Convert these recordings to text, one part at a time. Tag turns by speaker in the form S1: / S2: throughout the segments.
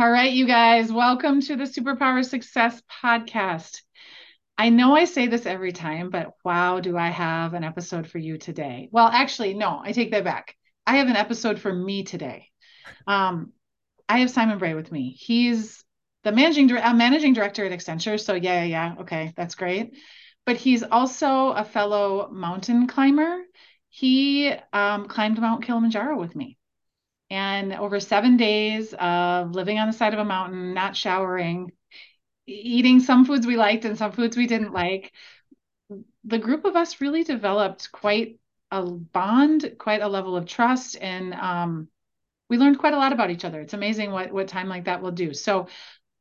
S1: All right, you guys, welcome to the Superpower Success Podcast. I know I say this every time, but wow, do I have an episode for you today? Well, actually, no, I take that back. I have an episode for me today. Um, I have Simon Bray with me. He's the managing uh, managing director at Accenture. So yeah, yeah, yeah, okay, that's great. But he's also a fellow mountain climber. He um, climbed Mount Kilimanjaro with me. And over seven days of living on the side of a mountain, not showering, eating some foods we liked and some foods we didn't like, the group of us really developed quite a bond, quite a level of trust, and um, we learned quite a lot about each other. It's amazing what what time like that will do. So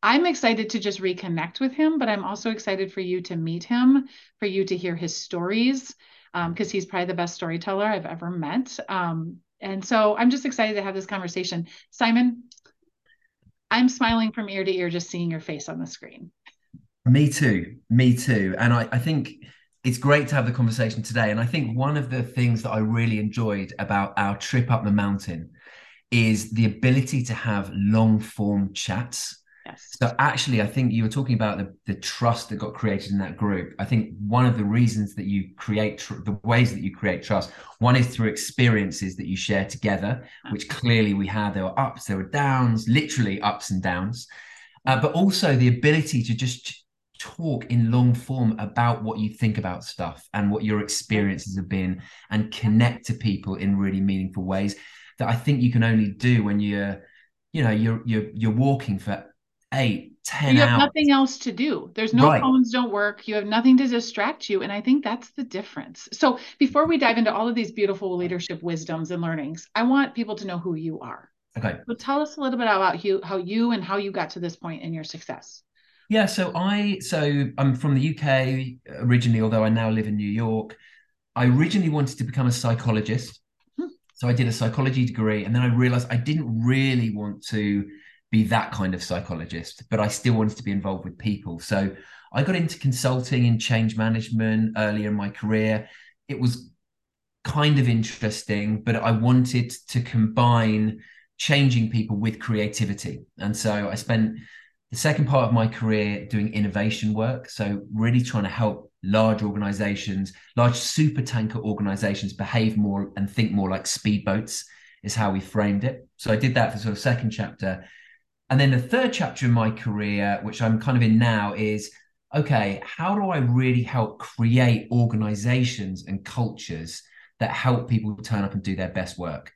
S1: I'm excited to just reconnect with him, but I'm also excited for you to meet him, for you to hear his stories, because um, he's probably the best storyteller I've ever met. Um, and so I'm just excited to have this conversation. Simon, I'm smiling from ear to ear just seeing your face on the screen.
S2: Me too. Me too. And I, I think it's great to have the conversation today. And I think one of the things that I really enjoyed about our trip up the mountain is the ability to have long form chats
S1: Yes.
S2: So actually, I think you were talking about the, the trust that got created in that group. I think one of the reasons that you create tr- the ways that you create trust, one is through experiences that you share together, which clearly we had. There were ups, there were downs, literally ups and downs, uh, but also the ability to just talk in long form about what you think about stuff and what your experiences have been and connect to people in really meaningful ways that I think you can only do when you're you know you're you're you're walking for eight, ten
S1: you have
S2: hours.
S1: nothing else to do. There's no right. phones don't work. You have nothing to distract you and i think that's the difference. So before we dive into all of these beautiful leadership wisdoms and learnings i want people to know who you are.
S2: Okay.
S1: So tell us a little bit about you how you and how you got to this point in your success.
S2: Yeah so i so i'm from the uk originally although i now live in new york. I originally wanted to become a psychologist. Hmm. so i did a psychology degree and then i realized i didn't really want to be that kind of psychologist, but I still wanted to be involved with people. So I got into consulting and change management earlier in my career. It was kind of interesting, but I wanted to combine changing people with creativity. And so I spent the second part of my career doing innovation work. So really trying to help large organizations, large super tanker organizations behave more and think more like speedboats is how we framed it. So I did that for sort of second chapter. And then the third chapter in my career, which I'm kind of in now, is okay, how do I really help create organizations and cultures that help people turn up and do their best work?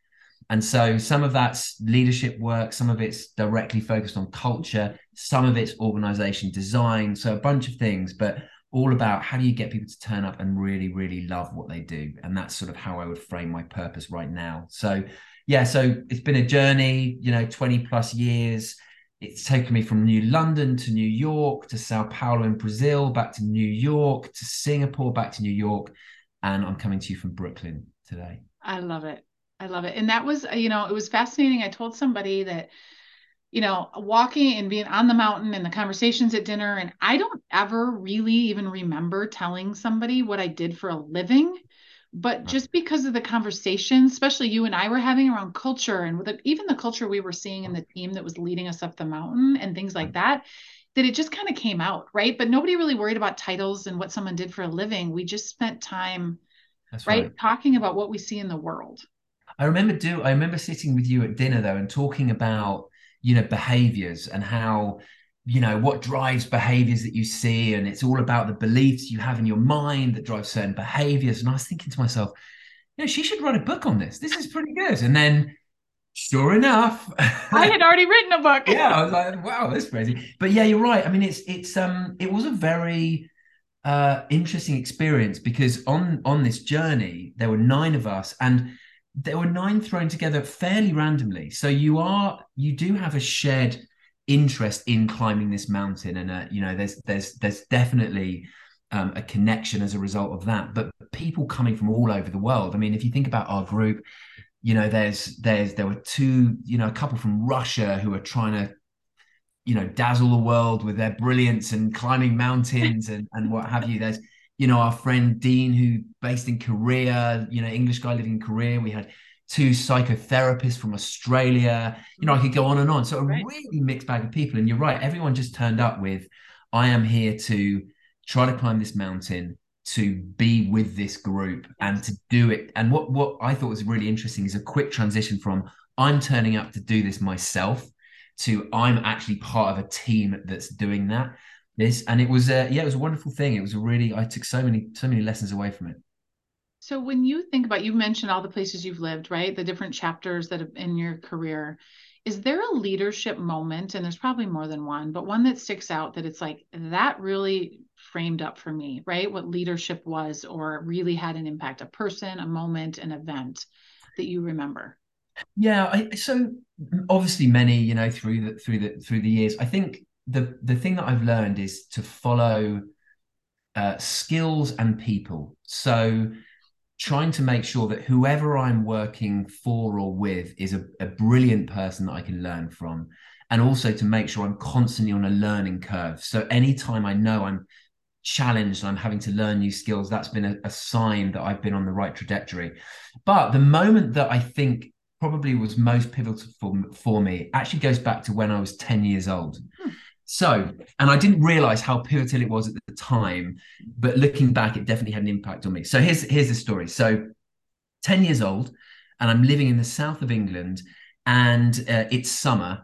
S2: And so some of that's leadership work, some of it's directly focused on culture, some of it's organization design. So a bunch of things, but all about how do you get people to turn up and really, really love what they do. And that's sort of how I would frame my purpose right now. So yeah, so it's been a journey, you know, 20 plus years. It's taken me from New London to New York to Sao Paulo in Brazil, back to New York to Singapore, back to New York. And I'm coming to you from Brooklyn today.
S1: I love it. I love it. And that was, you know, it was fascinating. I told somebody that, you know, walking and being on the mountain and the conversations at dinner. And I don't ever really even remember telling somebody what I did for a living but just because of the conversation especially you and i were having around culture and with the, even the culture we were seeing in the team that was leading us up the mountain and things like that that it just kind of came out right? But nobody really worried about titles and what someone did for a living. We just spent time right, right. talking about what we see in the world.
S2: I remember do i remember sitting with you at dinner though and talking about you know behaviors and how you know what drives behaviors that you see and it's all about the beliefs you have in your mind that drive certain behaviors. And i was thinking to myself you know she should write a book on this. This is pretty good. And then sure enough
S1: i had already written a book.
S2: Yeah i was like wow that's crazy. But yeah you're right. I mean it's it's um it was a very uh interesting experience because on on this journey there were nine of us and there were nine thrown together fairly randomly. So you are you do have a shared interest in climbing this mountain and uh, you know there's there's there's definitely um, a connection as a result of that. But people coming from all over the world i mean if you think about our group you know there's there's there were two you know a couple from russia who are trying to you know dazzle the world with their brilliance and climbing mountains and and what have you. There's you know our friend dean who based in korea you know english guy living in korea. We had to psychotherapists from Australia. You know, I mm. could go on and on. So a right. really mixed bag of people. And you're right, everyone just turned up with, I am here to try to climb this mountain, to be with this group and to do it. And what what I thought was really interesting is a quick transition from I'm turning up to do this myself to I'm actually part of a team that's doing that. This and it was a yeah, it was a wonderful thing. It was a really I took so many so many lessons away from it.
S1: So when you think about you mentioned all the places you've lived, right? The different chapters that have in your career. Is there a leadership moment and there's probably more than one, but one that sticks out that it's like that really framed up for me, right? What leadership was or really had an impact, a person, a moment, an event that you remember?
S2: Yeah, I, so obviously many, you know, through the through the through the years. I think the the thing that I've learned is to follow uh, skills and people. So trying to make sure that whoever I'm working for or with is a, a brilliant person that I can learn from. And also to make sure I'm constantly on a learning curve. So anytime I know I'm challenged I'm having to learn new skills, that's been a, a, sign that I've been on the right trajectory. But the moment that I think probably was most pivotal for, for me actually goes back to when I was 10 years old. Hmm. So, and I didn't realize how pivotal it was at the time, but looking back, it definitely had an impact on me. So here's here's the story. So, 10 years old, and I'm living in the south of England, and uh, it's summer.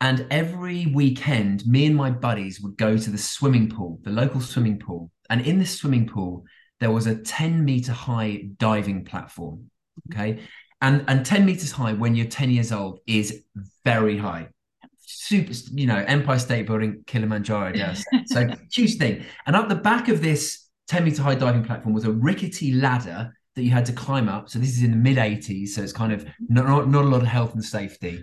S2: And every weekend, me and my buddies would go to the swimming pool, the local swimming pool. And in this swimming pool, there was a 10 meter high diving platform. Okay and and 10 meters high when you're 10 years old is very high super you know empire state building kilimanjaro yes so huge thing and up the back of this 10 meter high diving platform was a rickety ladder that you had to climb up so this is in the mid 80s so it's kind of not, not, not a lot of health and safety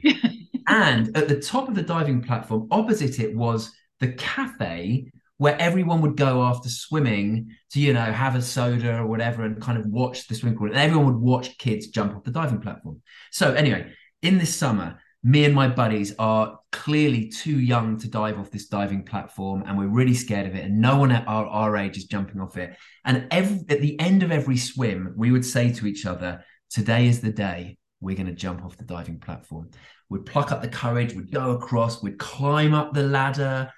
S2: and at the top of the diving platform opposite it was the cafe where everyone would go after swimming to, you know, have a soda or whatever and kind of watch the swimming pool. And everyone would watch kids jump off the diving platform. So, anyway, in this summer, me and my buddies are clearly too young to dive off this diving platform and we're really scared of it and no one at our, our age is jumping off it. And every, at the end of every swim we would say to each other today is the day we're going to jump off the diving platform. We'd pluck up the courage we'd go across we'd climb up the ladder.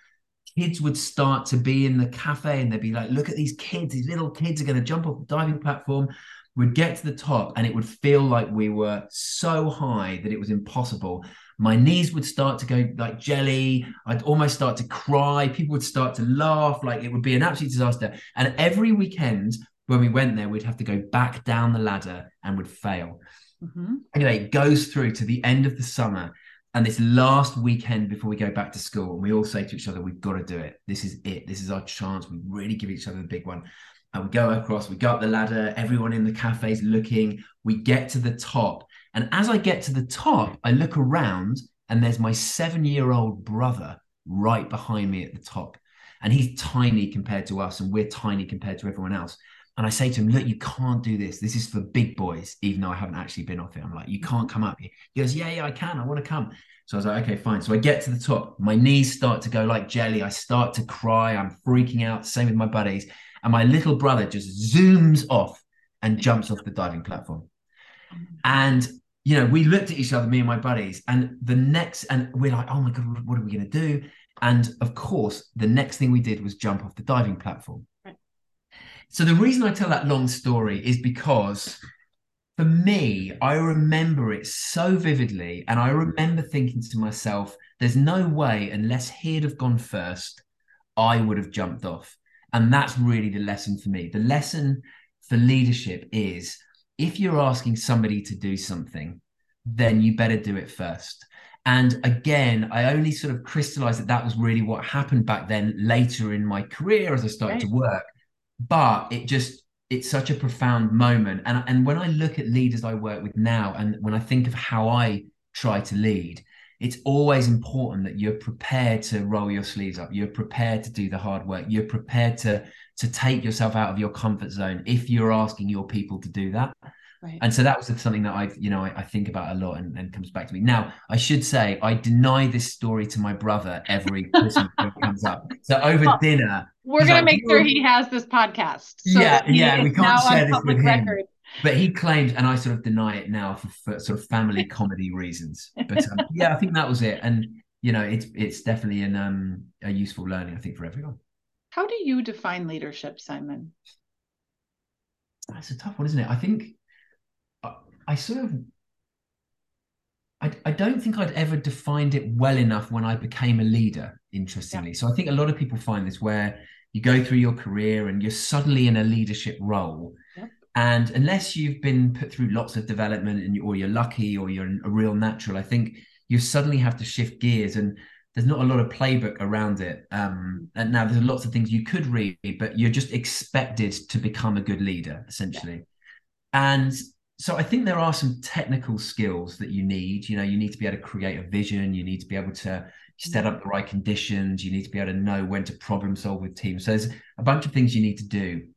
S2: Kids would start to be in the cafe and they'd be like, look at these kids, these little kids are going to jump off the diving platform. We'd get to the top and it would feel like we were so high that it was impossible. My knees would start to go like jelly. I'd almost start to cry. People would start to laugh. Like it would be an absolute disaster. And every weekend when we went there, we'd have to go back down the ladder and would fail. Mm-hmm. Anyway, it goes through to the end of the summer and this last weekend before we go back to school, and we all say to each other, "We've got to do it. This is it. This is our chance. We really give each other the big one." And we go across. We go up the ladder. Everyone in the cafe is looking. We get to the top, and as I get to the top, I look around, and there's my seven-year-old brother right behind me at the top, and he's tiny compared to us, and we're tiny compared to everyone else. And I say to him, look, you can't do this. This is for big boys, even though I haven't actually been off it. I'm like, you can't come up. He goes, yeah, yeah, I can. I want to come. So I was like, okay, fine. So I get to the top. My knees start to go like jelly. I start to cry. I'm freaking out. Same with my buddies. And my little brother just zooms off and jumps off the diving platform. And, you know, we looked at each other, me and my buddies, and the next, and we're like, oh my God, what are we going to do? And of course, the next thing we did was jump off the diving platform. So the reason I tell that long story is because for me, I remember it so vividly. And I remember thinking to myself, there's no way, unless he'd have gone first, I would have jumped off. And that's really the lesson for me. The lesson for leadership is if you're asking somebody to do something, then you better do it first. And again, I only sort of crystallized that that was really what happened back then later in my career as I started right. to work but it just it's such a profound moment and and when i look at leaders i work with now and when i think of how i try to lead it's always important that you're prepared to roll your sleeves up you're prepared to do the hard work you're prepared to to take yourself out of your comfort zone if you're asking your people to do that Right. And so that was something that I've, you know, I, I think about a lot and, and, comes back to me. Now, I should say I deny this story to my brother every Christmas comes up. So over well, dinner,
S1: we're gonna like, make sure he has this podcast.
S2: So yeah, yeah, we can't share this with him. Record. but he claimed, and I sort of deny it now for, for sort of family comedy reasons. But um, yeah, I think that was it. And you know, it's it's definitely an um a useful learning, I think, for everyone.
S1: How do you define leadership, Simon?
S2: That's a tough one, isn't it? I think I, I sort of I, I don't think I'd ever defined it well enough when I became a leader, interestingly. Yeah. So I think a lot of people find this where you go through your career and you're suddenly in a leadership role. Yep. And unless you've been put through lots of development and or you're lucky or you're a real natural, I think you suddenly have to shift gears and there's not a lot of playbook around it. Um, and now there's lots of things you could read, but you're just expected to become a good leader, essentially. Yeah. And so I think there are some technical skills that you need. You know, you need to be able to create a vision. You need to be able to set up the right conditions. You need to be able to know when to problem solve with teams. So there's a bunch of things you need to do.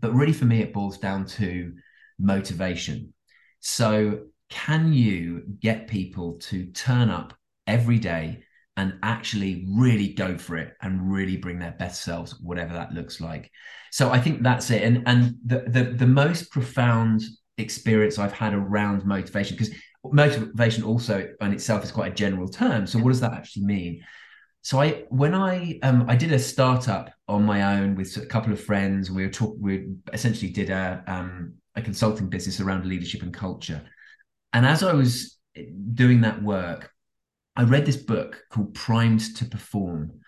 S2: But really, for me, it boils down to motivation. So, can you get people to turn up every day and actually really go for it and really bring their best selves, whatever that looks like? So, I think that's it. And and the the, the most profound experience I've had around motivation because motivation also in itself is quite a general term. So what does that actually mean? So I when I um I did a startup on my own with a couple of friends. We were talk we essentially did a um a consulting business around leadership and culture. And as I was doing that work, I read this book called Primed to Perform.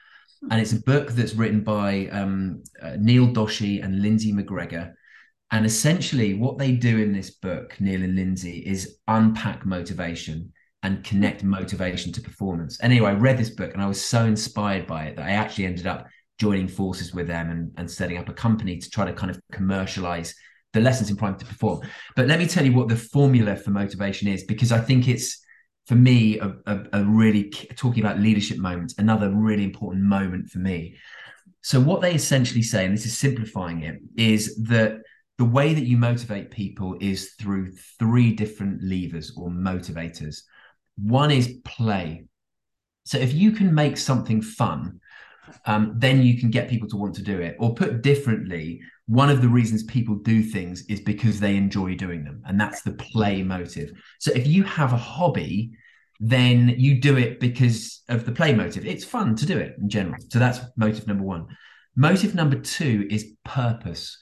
S2: And it's a book that's written by um, uh, Neil Doshi and Lindsay McGregor. And essentially, what they do in this book, Neil and Lindsay, is unpack motivation and connect motivation to performance. Anyway, I read this book and I was so inspired by it that I actually ended up joining forces with them and, and setting up a company to try to kind of commercialize the lessons in Primed to Perform. But let me tell you what the formula for motivation is, because I think it's for me a, a, a really talking about leadership moments, another really important moment for me. So, what they essentially say, and this is simplifying it, is that the way that you motivate people is through three different levers or motivators. One is play. So if you can make something fun, um, then you can get people to want to do it. Or put differently, one of the reasons people do things is because they enjoy doing them. And that's the play motive. So if you have a hobby, then you do it because of the play motive. It's fun to do it in general. So that's motive number one. Motive number two is purpose.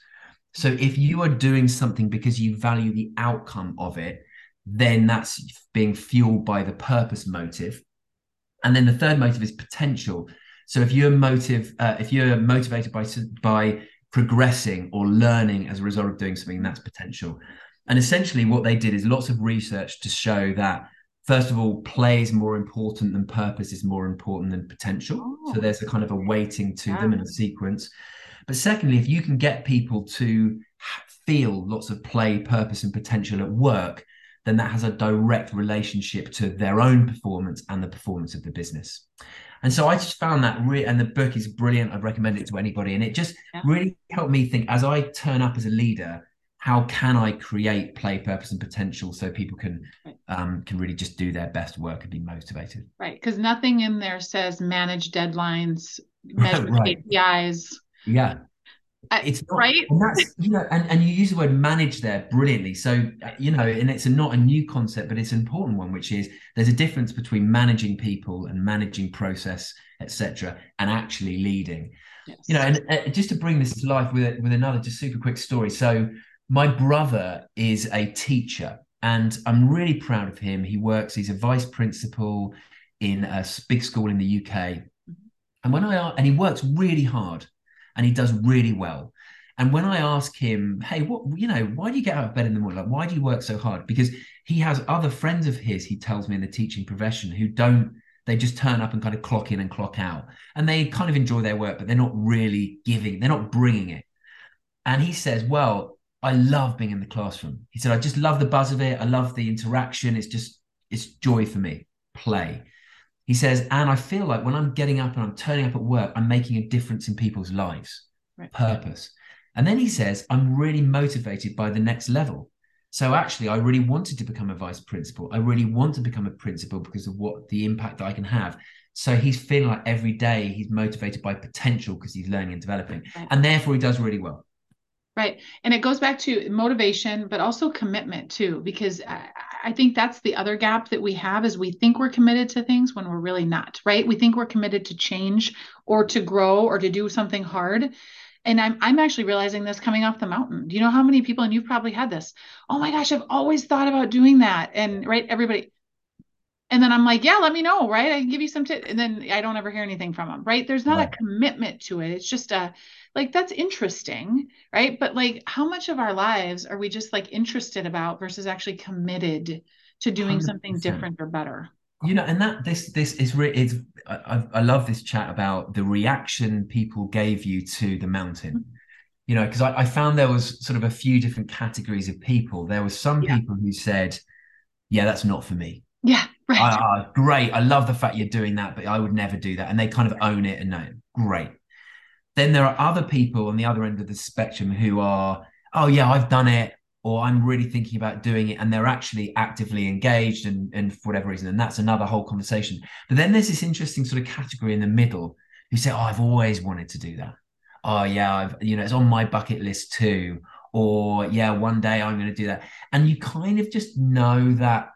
S2: So if you are doing something because you value the outcome of it, then that's being fueled by the purpose motive. And then the third motive is potential. So if you're motive, uh, if you're motivated by by progressing or learning as a result of doing something, that's potential. And essentially, what they did is lots of research to show that first of all, play is more important than purpose is more important than potential. Oh. So there's a kind of a weighting to yeah. them in a sequence. But secondly, if you can get people to feel lots of play, purpose, and potential at work, then that has a direct relationship to their own performance and the performance of the business. And so I just found that really, and the book is brilliant. I'd recommend it to anybody. And it just yeah. really helped me think as I turn up as a leader, how can I create play, purpose, and potential so people can um, can really just do their best work and be motivated?
S1: Right, because nothing in there says manage deadlines, measure right. KPIs,
S2: yeah.
S1: It's not, right.
S2: And that's, you know, and, and you use the word manage there brilliantly. So, you know, and it's a, not a new concept, but it's an important one, which is there's a difference between managing people and managing process, etc., and actually leading. Yes. You know, and uh, just to bring this to life with with another just super quick story. So, my brother is a teacher, and I'm really proud of him. He works; he's a vice principal in a big school in the UK. Mm-hmm. And when I and he works really hard and he does really well. And when I ask him, hey, what, you know, why do you get out of bed in the morning? Like, why do you work so hard? Because he has other friends of his, he tells me in the teaching profession, who don't, they just turn up and kind of clock in and clock out. And they kind of enjoy their work, but they're not really giving, they're not bringing it. And he says, well, I love being in the classroom. He said, I just love the buzz of it. I love the interaction. It's just, it's joy for me, play. He says, and I feel like when I'm getting up and I'm turning up at work, I'm making a difference in people's lives, right. purpose. And then he says, I'm really motivated by the next level. So actually, I really wanted to become a vice principal. I really want to become a principal because of what the impact that I can have. So he's feeling like every day he's motivated by potential because he's learning and developing, right. and therefore he does really well.
S1: Right. And it goes back to motivation, but also commitment too, because I, I, think that's the other gap that we have is we think we're committed to things when we're really not, right? We think we're committed to change or to grow or to do something hard. And I'm I'm actually realizing this coming off the mountain. Do you know how many people, and you've probably had this? Oh my gosh, I've always thought about doing that. And right, everybody, and then I'm like, yeah, let me know, right? I can give you some tips. And then I don't ever hear anything from them, right? There's not right. a commitment to it. It's just a like that's interesting right but like how much of our lives are we just like interested about versus actually committed to doing 100%. something different or better
S2: you know and that this this is really it's I, I love this chat about the reaction people gave you to the mountain mm-hmm. you know because I, I, found there was sort of a few different categories of people there was some yeah. people who said yeah that's not for me
S1: yeah right
S2: uh, great i love the fact you're doing that but i would never do that and they kind of own it and know great then there are other people on the other end of the spectrum who are, oh yeah, I've done it, or I'm really thinking about doing it, and they're actually actively engaged and, and for whatever reason. And that's another whole conversation. But then there's this interesting sort of category in the middle who say, Oh, I've always wanted to do that. Oh yeah, I've you know, it's on my bucket list too. Or yeah, one day I'm going to do that. And you kind of just know that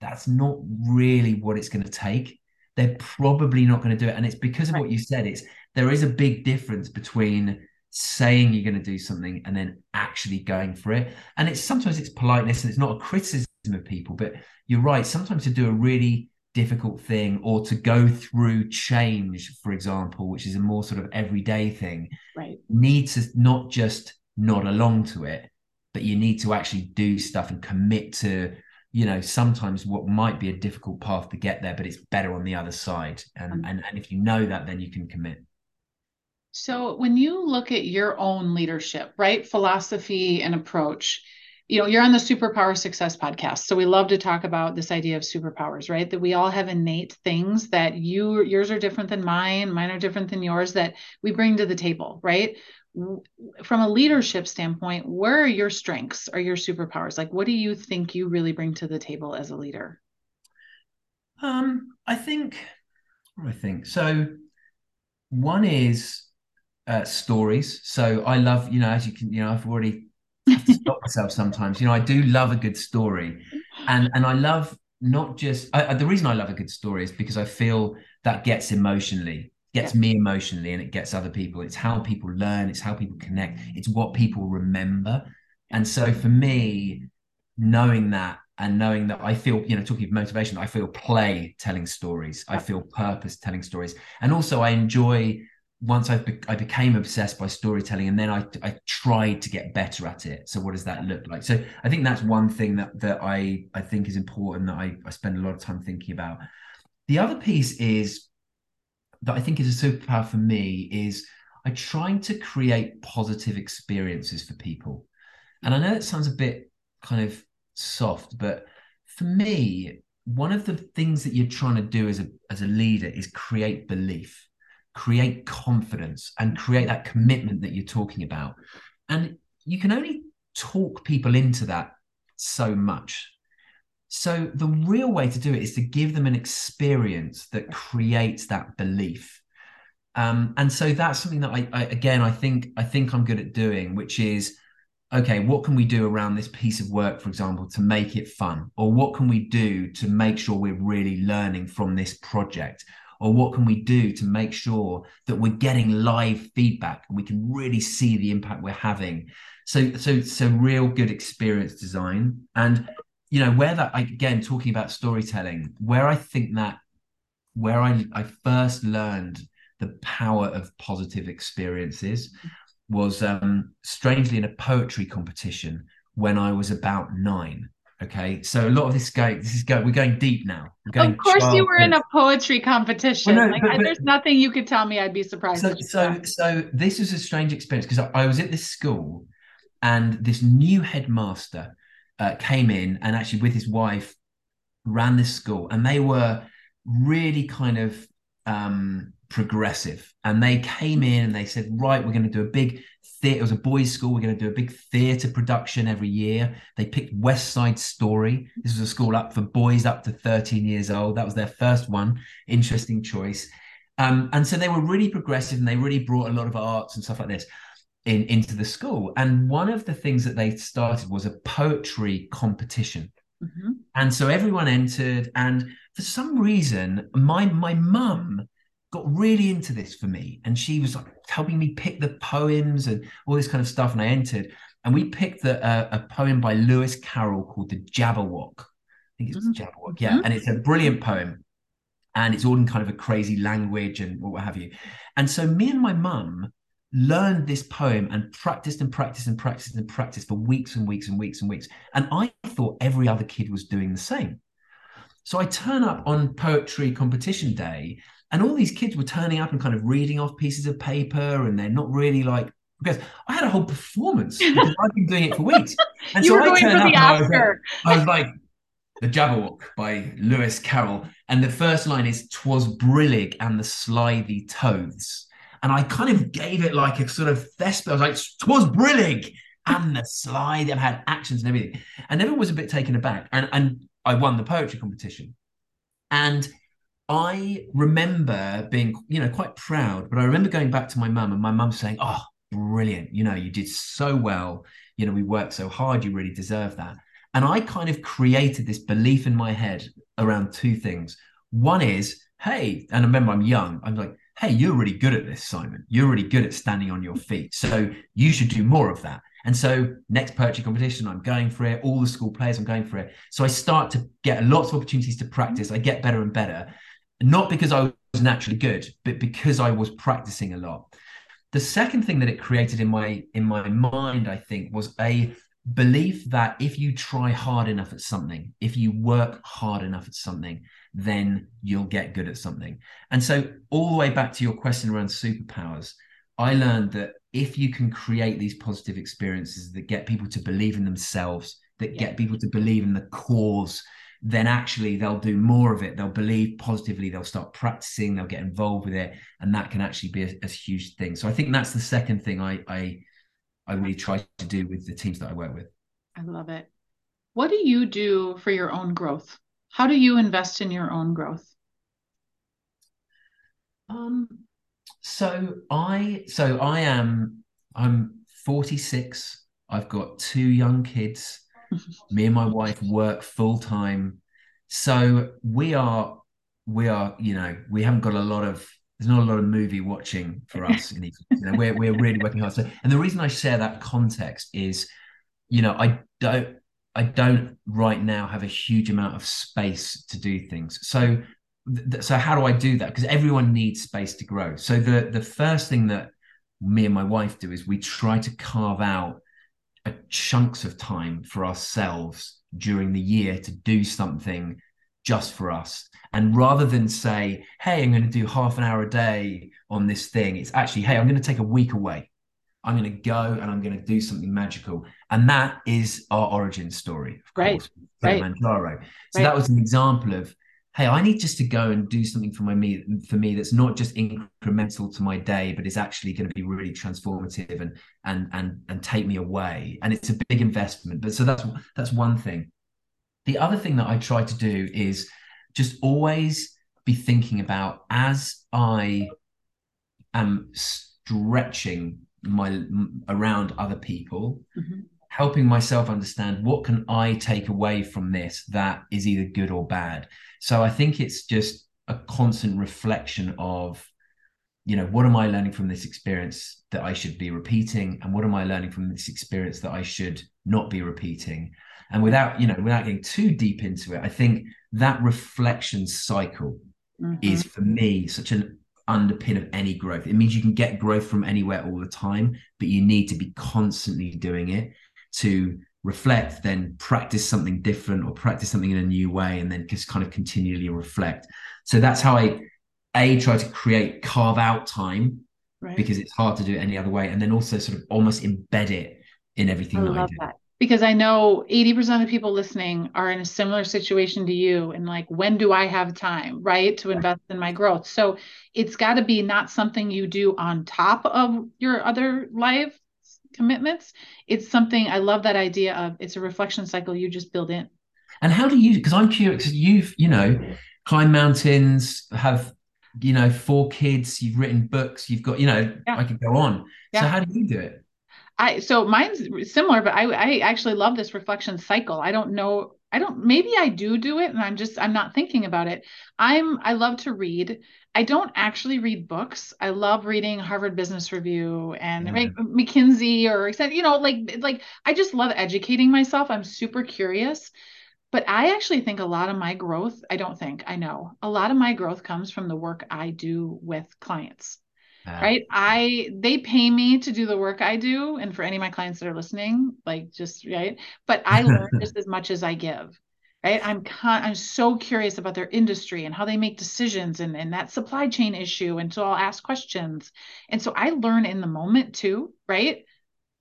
S2: that's not really what it's going to take. They're probably not going to do it. And it's because of right. what you said. It's there is a big difference between saying you're going to do something and then actually going for it. And it's sometimes it's politeness and it's not a criticism of people, but you're right. Sometimes to do a really difficult thing or to go through change, for example, which is a more sort of everyday thing,
S1: right.
S2: need to not just nod along to it, but you need to actually do stuff and commit to you know sometimes what might be a difficult path to get there but it's better on the other side and mm-hmm. and, and if you know that then you can commit
S1: so when you look at your own leadership, right, philosophy and approach, you know, you're on the Superpower Success podcast. So we love to talk about this idea of superpowers, right? That we all have innate things that you yours are different than mine, mine are different than yours that we bring to the table, right? From a leadership standpoint, where are your strengths or your superpowers? Like what do you think you really bring to the table as a leader?
S2: Um, I think I think so one is uh, stories. So I love, you know, as you can, you know, I've already have to stop myself sometimes. You know, I do love a good story, and and I love not just I, the reason I love a good story is because I feel that gets emotionally gets yeah. me emotionally and it gets other people it's how people learn it's how people connect it's what people remember and so for me knowing that and knowing that I feel, you know, talking of motivation, I feel play telling stories. I feel purpose telling stories. And also I enjoy once I, be- I became obsessed by storytelling and then I, I tried to get better at it. So what does that look like? So I think that's one thing that, that I, I think is important that I, I spend a lot of time thinking about. The other piece is that I think is a superpower for me is I trying to create positive experiences for people. And I know it sounds a bit kind of soft, but for me, one of the things that you're trying to do as a as a leader is create belief create confidence and create that commitment that you're talking about. And you can only talk people into that so much. So the real way to do it is to give them an experience that creates that belief. Um, and so that's something that I, I again I think I think I'm good at doing, which is okay, what can we do around this piece of work, for example, to make it fun? Or what can we do to make sure we're really learning from this project? or what can we do to make sure that we're getting live feedback and we can really see the impact we're having so so so real good experience design and you know where that again talking about storytelling where i think that where i i first learned the power of positive experiences was um strangely in a poetry competition when i was about 9 Okay, so a lot of this go this is go we're going deep now. Going
S1: of course, you were in a poetry competition. Well, no, like, but, but, there's nothing you could tell me. I'd be surprised.
S2: So, so, so this was a strange experience because I, I, was at this school, and this new headmaster uh, came in and actually with his wife ran this school, and they were really kind of um, progressive. And they came in and they said, right, we're going to do a big theatre. It was a boys' school. We're going to do a big theatre production every year. They picked West Side Story. This was a school up for boys up to 13 years old. That was their first one. Interesting choice. Um, and so they were really progressive and they really brought a lot of arts and stuff like this. In into the school. And one of the things that they started was a poetry competition. Mm-hmm. And so everyone entered, and for some reason, my my mum got really into this for me, and she was like helping me pick the poems and all this kind of stuff. And I entered, and we picked the, uh, a poem by Lewis Carroll called "The Jabberwock." I think it's mm-hmm. Jabberwock, yeah, mm-hmm. and it's a brilliant poem, and it's all in kind of a crazy language and what have you. And so me and my mum learned this poem and practiced and practiced and practiced and practiced for weeks and weeks and weeks and weeks. And I thought every other kid was doing the same. So I turn up on poetry competition day, and all these kids were turning up and kind of reading off pieces of paper, and they're not really like because I had a whole performance because I've been doing it for weeks.
S1: And you so were I going for the Oscar.
S2: I was, like, I was like the Jabberwock by Lewis Carroll. And the first line is "Twas brillig and the slithy toads." And I kind of gave it like a sort of thesp. I was like, "Twas brilliant!" and the slide." And had actions and everything. And everyone was a bit taken aback. And and I won the poetry competition. And I remember being, you know, quite proud. But I remember going back to my mum and my mum saying, "Oh, brilliant! You know, you did so well. You know, we worked so hard. You really deserve that." And I kind of created this belief in my head around two things. One is, hey, and I remember, I'm young. I'm like, hey, you're really good at this, Simon. You're really good at standing on your feet. So you should do more of that. And so, next poetry competition, I'm going for it. All the school players, I'm going for it. So I start to get lots of opportunities to practice. I get better and better, not because I was naturally good, but because I was practicing a lot. The second thing that it created in my in my mind, I think, was a belief that if you try hard enough at something, if you work hard enough at something, then you'll get good at something. And so, all the way back to your question around superpowers, I learned that if you can create these positive experiences that get people to believe in themselves, that yeah. get people to believe in the cause, then actually they'll do more of it. They'll believe positively, they'll start practicing, they'll get involved with it, and that can actually be a, a huge thing. So I think that's the second thing I, I I really try to do with the teams that I work with.
S1: I love it. What do you do for your own growth? How do you invest in your own growth?
S2: Um, so I so I am I'm 46. I've got two young kids. Me and my wife work full time. So we are we are, you know, we haven't got a lot of there's not a lot of movie watching for us. you know, we're we're really working hard. So, and the reason I share that context is, you know, I don't I don't right now have a huge amount of space to do things. So th- so how do I do that? Because everyone needs space to grow. So the the first thing that me and my wife do is we try to carve out a chunks of time for ourselves during the year to do something just for us. And rather than say, hey, I'm going to do half an hour a day on this thing, it's actually, hey, I'm going to take a week away. I'm going to go and I'm going to do something magical. And that is our origin story, of
S1: right.
S2: course, Kilimanjaro. Right. So right. that was an example of, hey, I need just to go and do something for my me for me that's not just incremental to my day, but is actually going to be really transformative and and and and take me away. And it's a big investment. But so that's that's one thing. The other thing that I try to do is just always be thinking about as I am stretching my around other people, mm-hmm. helping myself understand what can I take away from this that is either good or bad. So I think it's just a constant reflection of you know what am i learning from this experience that i should be repeating and what am i learning from this experience that i should not be repeating and without, you know, without getting too deep into it, I think that reflection cycle mm-hmm. is for me such an underpin of any growth. It means you can get growth from anywhere all the time, but you need to be constantly doing it to reflect, then practice something different or practice something in a new way, and then just kind of continually reflect. So that's how I a try to create carve out time right. because it's hard to do it any other way, and then also sort of almost embed it in everything I that I do. That
S1: because I know 80% of people listening are in a similar situation to you and like when do I have time right to invest in my growth? So it's got to be not something you do on top of your other life commitments. It's something I love that idea of it's a reflection cycle you just build in.
S2: And how do you because I'm curious you've you know climb mountains have you know four kids you've written books you've got you know yeah. I could go on. Yeah. so how do you do it
S1: I so mine's similar, but I I actually love this reflection cycle. I don't know. I don't maybe I do do it and I'm just I'm not thinking about it. I'm I love to read. I don't actually read books. I love reading Harvard Business Review and right, McKinsey or you know like like I just love educating myself. I'm super curious. But I actually think a lot of my growth, I don't think, I know, a lot of my growth comes from the work I do with clients right? I they pay me to do the work i do and for any of my clients that are listening like just right? But i learn just as much as i give right? I'm con- i'm so curious about their industry and how they make decisions and, and that supply chain issue and so i'll ask questions. And so i learn in the moment too right?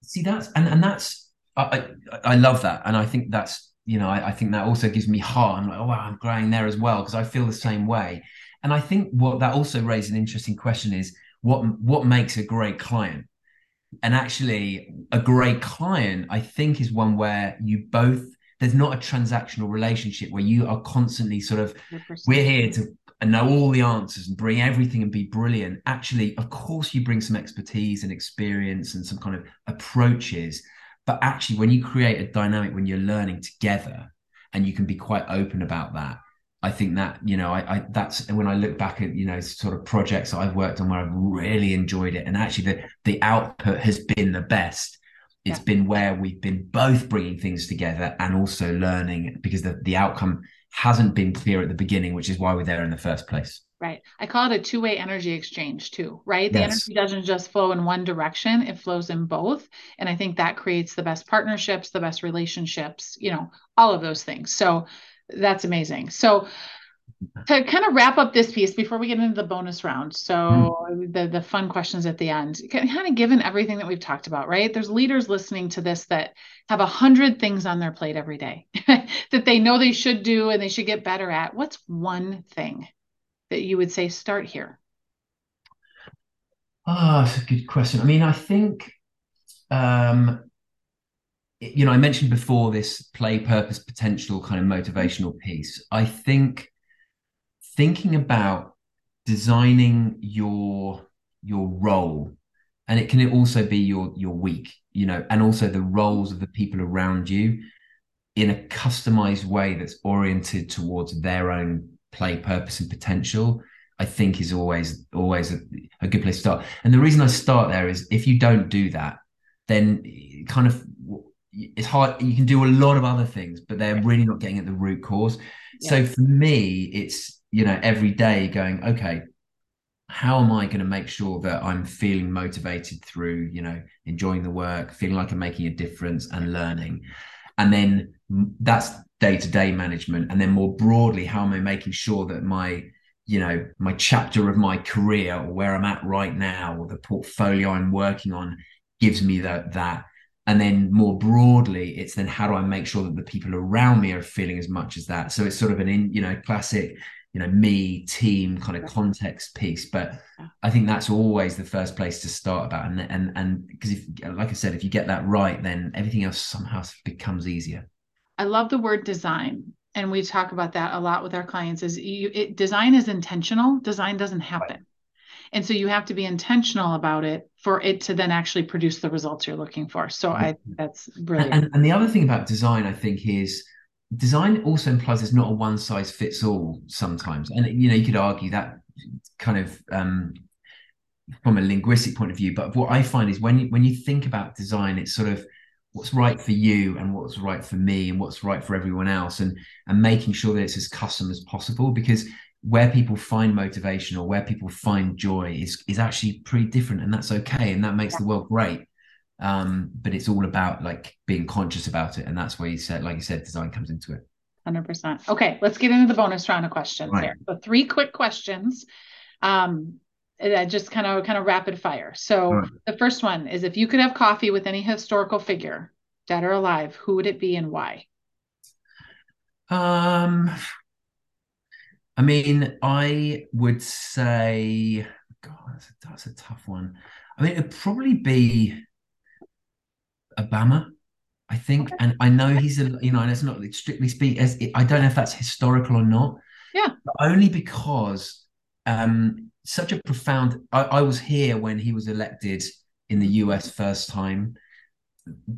S2: See that's and, and that's I, I, I love that. And i think that's you know I, I think that also gives me heart. I'm like oh wow i'm growing there as well because i feel the same way. And i think what that also raises an interesting question is what what makes a great client. And actually a great client i think is one where you both there's not a transactional relationship where you are constantly sort of 100%. we're here to know all the answers and bring everything and be brilliant. Actually of course you bring some expertise and experience and some kind of approaches. But actually when you create a dynamic when you're learning together and you can be quite open about that I think that you know, I, I, that's when I look back at you know sort of projects I've worked on where I've really enjoyed it, and actually the the output has been the best. It's yeah. been where we've been both bringing things together and also learning because the the outcome hasn't been clear at the beginning, which is why we're there in the first place.
S1: Right. I call it a two way energy exchange too, right? The yes. energy doesn't just flow in one direction, it flows in both. And I think that creates the best partnerships, the best relationships, you know, all of those things. So that's amazing. So to kind of wrap up this piece before we get into the bonus round so mm. the the fun questions at the end kind of given everything that we've talked about right there's leaders listening to this that have a hundred things on their plate every day that they know they should do and they should get better at what's one thing that you would say start here
S2: ah oh, that's a good question i mean i think um you know, I mentioned before this play purpose potential kind of motivational piece. I think thinking about designing your your role and it can also be your your week you know and also the roles of the people around you in a customized way that's oriented towards their own play purpose and potential i think is always always a, a good place to start and the reason i start there is if you don't do that then kind of it's hard you can do a lot of other things but they're really not getting at the root cause. Yeah. so for me it's you know every day going okay how am i going to make sure that i'm feeling motivated through you know enjoying the work feeling like i'm making a difference and learning? And then that's day-to-day management. And then more broadly how am i making sure that my you know my chapter of my career or where i'm at right now or the portfolio i'm working on gives me that that and then more broadly it's then how do i make sure that the people around me are feeling as much as that? So it's sort of an in you know classic you know me team kind of context piece. But i think that's always the first place to start about. And and and because if like i said if you get that right then everything else somehow becomes easier.
S1: I love the word design. And we talk about that a lot with our clients is you it, design is intentional. Design doesn't happen. And so you have to be intentional about it for it to then actually produce the results you're looking for. So I that's brilliant.
S2: And, and the other thing about design, I think, is design also implies it's not a one size fits all sometimes. And you know, you could argue that kind of um, from a linguistic point of view. But what I find is when you when you think about design, it's sort of what's right for you and what's right for me and what's right for everyone else and and making sure that it's as custom as possible because where people find motivation or where people find joy is is actually pretty different and that's okay and that makes yeah. the world great um, but it's all about like being conscious about it and that's where you said like you said design comes into it
S1: 100% okay let's get into the bonus round of questions right. here so three quick questions um that just kind of kind of rapid fire so right. the first one is if you could have coffee with any historical figure dead or alive who would it be and why
S2: um I mean, I would say, God, that's a, that's a tough one. I mean, it'd probably be Obama, I think. And I know he's a, you know, and it's not strictly speak as I don't know if that's historical or not.
S1: Yeah.
S2: only because um, such a profound. I, I was here when he was elected in the US first time.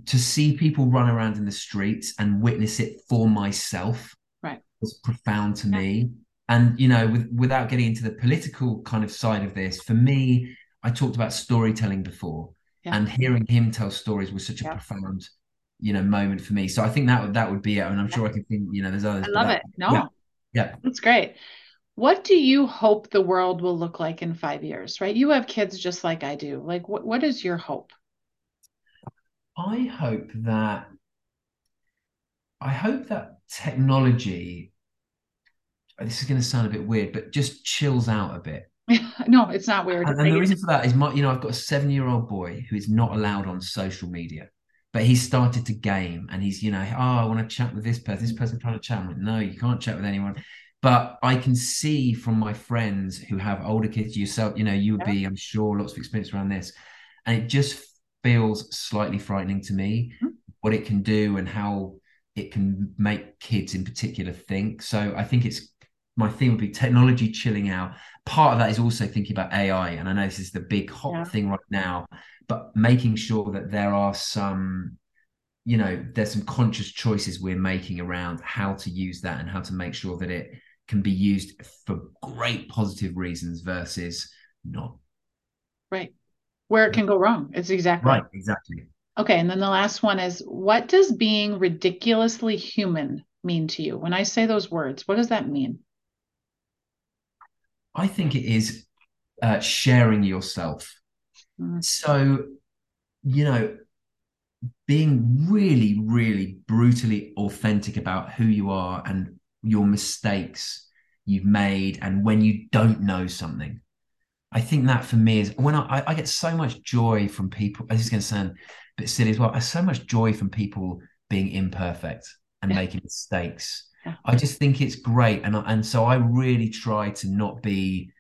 S2: to see people run around in the streets and witness it for myself
S1: right
S2: was profound to yeah. me and you know with, without getting into the political kind of side of this for me i talked about storytelling before. Yeah. and hearing him tell stories was such a yeah. profound you know moment for me. So i think that that would be it. And i'm sure i can think you know there's others
S1: i love
S2: that,
S1: it. No.
S2: Yeah. yeah.
S1: That's great. What do you hope the world will look like in five years right? You have kids just like i do. Like what, what is your hope?
S2: I hope that i hope that technology this is going to sound a bit weird, but just chills out a bit.
S1: no, it's not weird.
S2: And, and the reason for that is my, you know, I've got a seven year old boy who is not allowed on social media, but he's started to game and he's, you know, oh, I want to chat with this person, this person trying to chat. with. no, you can't chat with anyone. But I can see from my friends who have older kids, yourself, you know, you would be, I'm sure, lots of experience around this. And it just feels slightly frightening to me mm-hmm. what it can do and how it can make kids in particular think. So I think it's my theme would be technology chilling out. Part of that is also thinking about AI, and I know this is the big hot yeah. thing right now, but making sure that there are some, you know, there's some conscious choices we're making around how to use that and how to make sure that it can be used for great positive reasons versus not.
S1: Right. Where it can go wrong. It's exactly
S2: right. Exactly.
S1: Okay. And then the last one is what does being ridiculously human mean to you? When I say those words, what does that mean?
S2: I think it is uh, sharing yourself. Mm. So, you know, being really, really brutally authentic about who you are and your mistakes you've made and when you don't know something. I think that for me is when I, I get so much joy from people. This is going to sound a bit silly as well. I so much joy from people being imperfect and yeah. making mistakes I just think it's great, and and so I really try to not be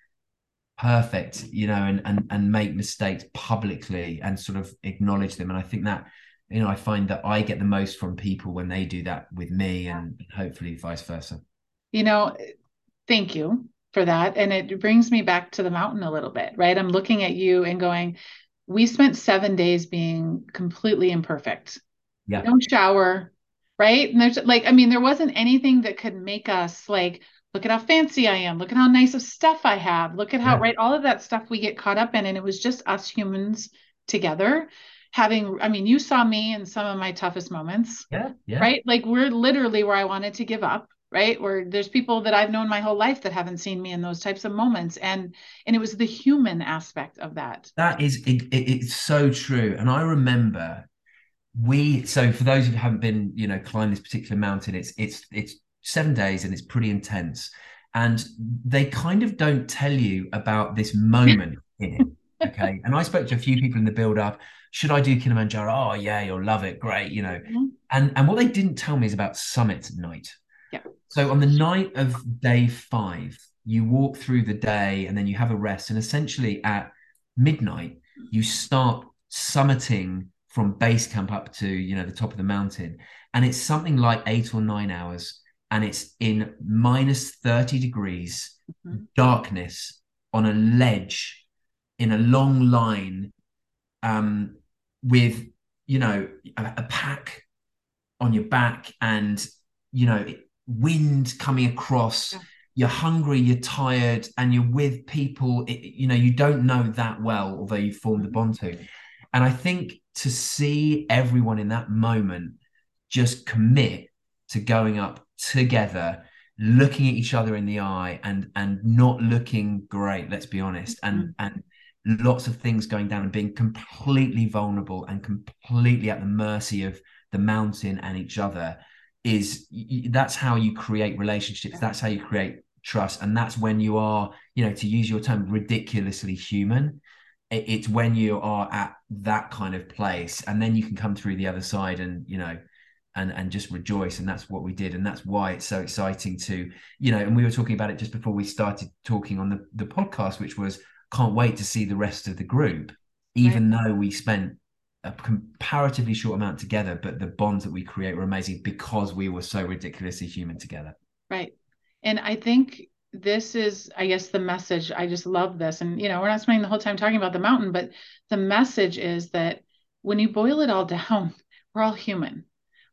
S2: perfect, you know, and and and make mistakes publicly and sort of acknowledge them. And I think that you know I find that I get the most from people when they do that with me, and hopefully vice versa.
S1: You know, thank you for that, and it brings me back to the mountain a little bit, right? I'm looking at you and going, we spent seven days being completely imperfect.
S2: Yeah.
S1: No shower, right? And there's like, I mean, there wasn't anything that could make us like, look at how fancy I am, look at how nice of stuff I have, look at how, yeah. right? All of that stuff we get caught up in. And it was just us humans together having i mean you saw me in some of my toughest moments
S2: yeah, yeah.
S1: right like we're literally where i wanted to give up right where there's people that i've known my whole life that haven't seen me in those types of moments and and it was the human aspect of that
S2: that is it, it, it's so true and i remember we so for those who haven't been you know climbing this particular mountain it's it's it's seven days and it's pretty intense. And they kind of don't tell you about this moment in it okay? And i spoke to a few people in the build up should i do kilimanjaro? Oh yeah you'll love it. Great you know. Mm-hmm. and and what they didn't tell me is about summit night.
S1: Yeah.
S2: So on the night of day five you walk through the day and then you have a rest. And essentially at midnight you start summiting from base camp up to you know the top of the mountain and it's something like eight or nine hours and it's in minus 30 degrees mm-hmm. darkness on a ledge in a long line um, with you know a, a, pack on your back and you know wind coming across yeah. you're hungry you're tired and you're with people it, you know you don't know that well although you've formed a bond to and i think to see everyone in that moment just commit to going up together looking at each other in the eye and and not looking great let's be honest and mm-hmm. and lots of things going down and being completely vulnerable and completely at the mercy of the mountain and each other is that's how you create relationships. That's how you create trust. And that's when you are you know to use your term ridiculously human it's when you are at that kind of place and then you can come through the other side and you know and and just rejoice and that's what we did and that's why it's so exciting to you know and we were talking about it just before we started talking on the the podcast which was can't wait to see the rest of the group even right. though we spent a comparatively short amount together but the bonds that we create were amazing because we were so ridiculously human together
S1: right and i think this is i guess the message i just love this and you know we're not spending the whole time talking about the mountain but the message is that when you boil it all down, we're all human.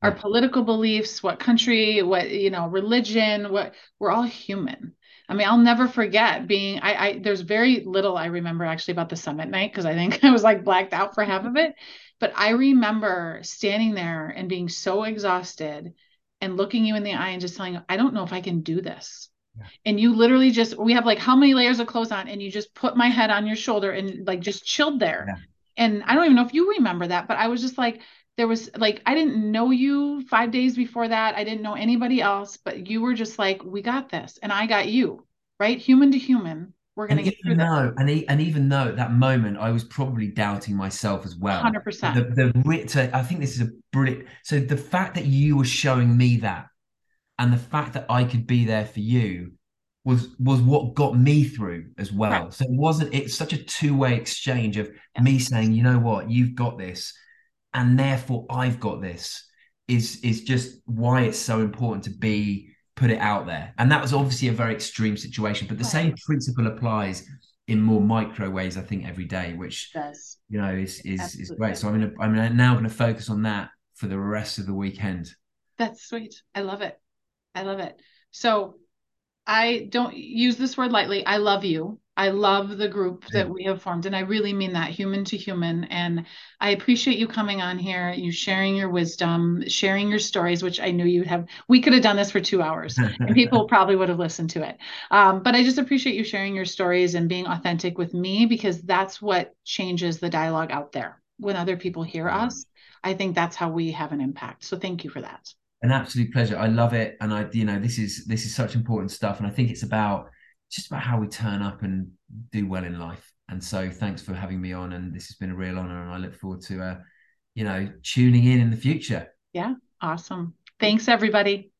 S1: Our political beliefs, what country, what you know, religion, what we're all human. I mean, I'll never forget being I, I there's very little I remember actually about the summit night because I think I was like blacked out for half of it. But I remember standing there and being so exhausted and looking you in the eye and just telling you, I don't know if I can do this. Yeah. And you literally just, we have like how many layers of clothes on, and you just put my head on your shoulder and like just chilled there. Yeah. And I don't even know if you remember that, but I was just like, there was like, I didn't know you five days before that. I didn't know anybody else, but you were just like, we got this. And I got you, right? Human to human we're going to get through
S2: though, and, and even though at that moment I was probably doubting myself as well.
S1: 100%.
S2: The, the I think this is a brilliant. So the fact that you were showing me that, and the fact that I could be there for you, was was what got me through as well. Right. So it wasn't. It's such a two way exchange of yeah. me saying, you know what, you've got this, and therefore I've got this. Is is just why it's so important to be put it out there. And that was obviously a very extreme situation, but the right. same principle applies in more micro ways, I think, every day, which
S1: does
S2: you know is is is great. So I'm gonna I'm now gonna focus on that for the rest of the weekend.
S1: That's sweet. I love it. I love it. So I don't use this word lightly. I love you. I love the group that we have formed, and I really mean that human to human. And I appreciate you coming on here, you sharing your wisdom, sharing your stories, which I knew you'd have. We could have done this for two hours, and people probably would have listened to it. Um, but I just appreciate you sharing your stories and being authentic with me because that's what changes the dialogue out there. When other people hear us, I think that's how we have an impact. So thank you for that.
S2: An absolute pleasure. I love it, and I, you know, this is this is such important stuff, and I think it's about just about how we turn up and do well in life. And so thanks for having me on. And this has been a real honor. And I look forward to, uh, you know, tuning in in the future.
S1: Yeah. Awesome. Thanks, everybody.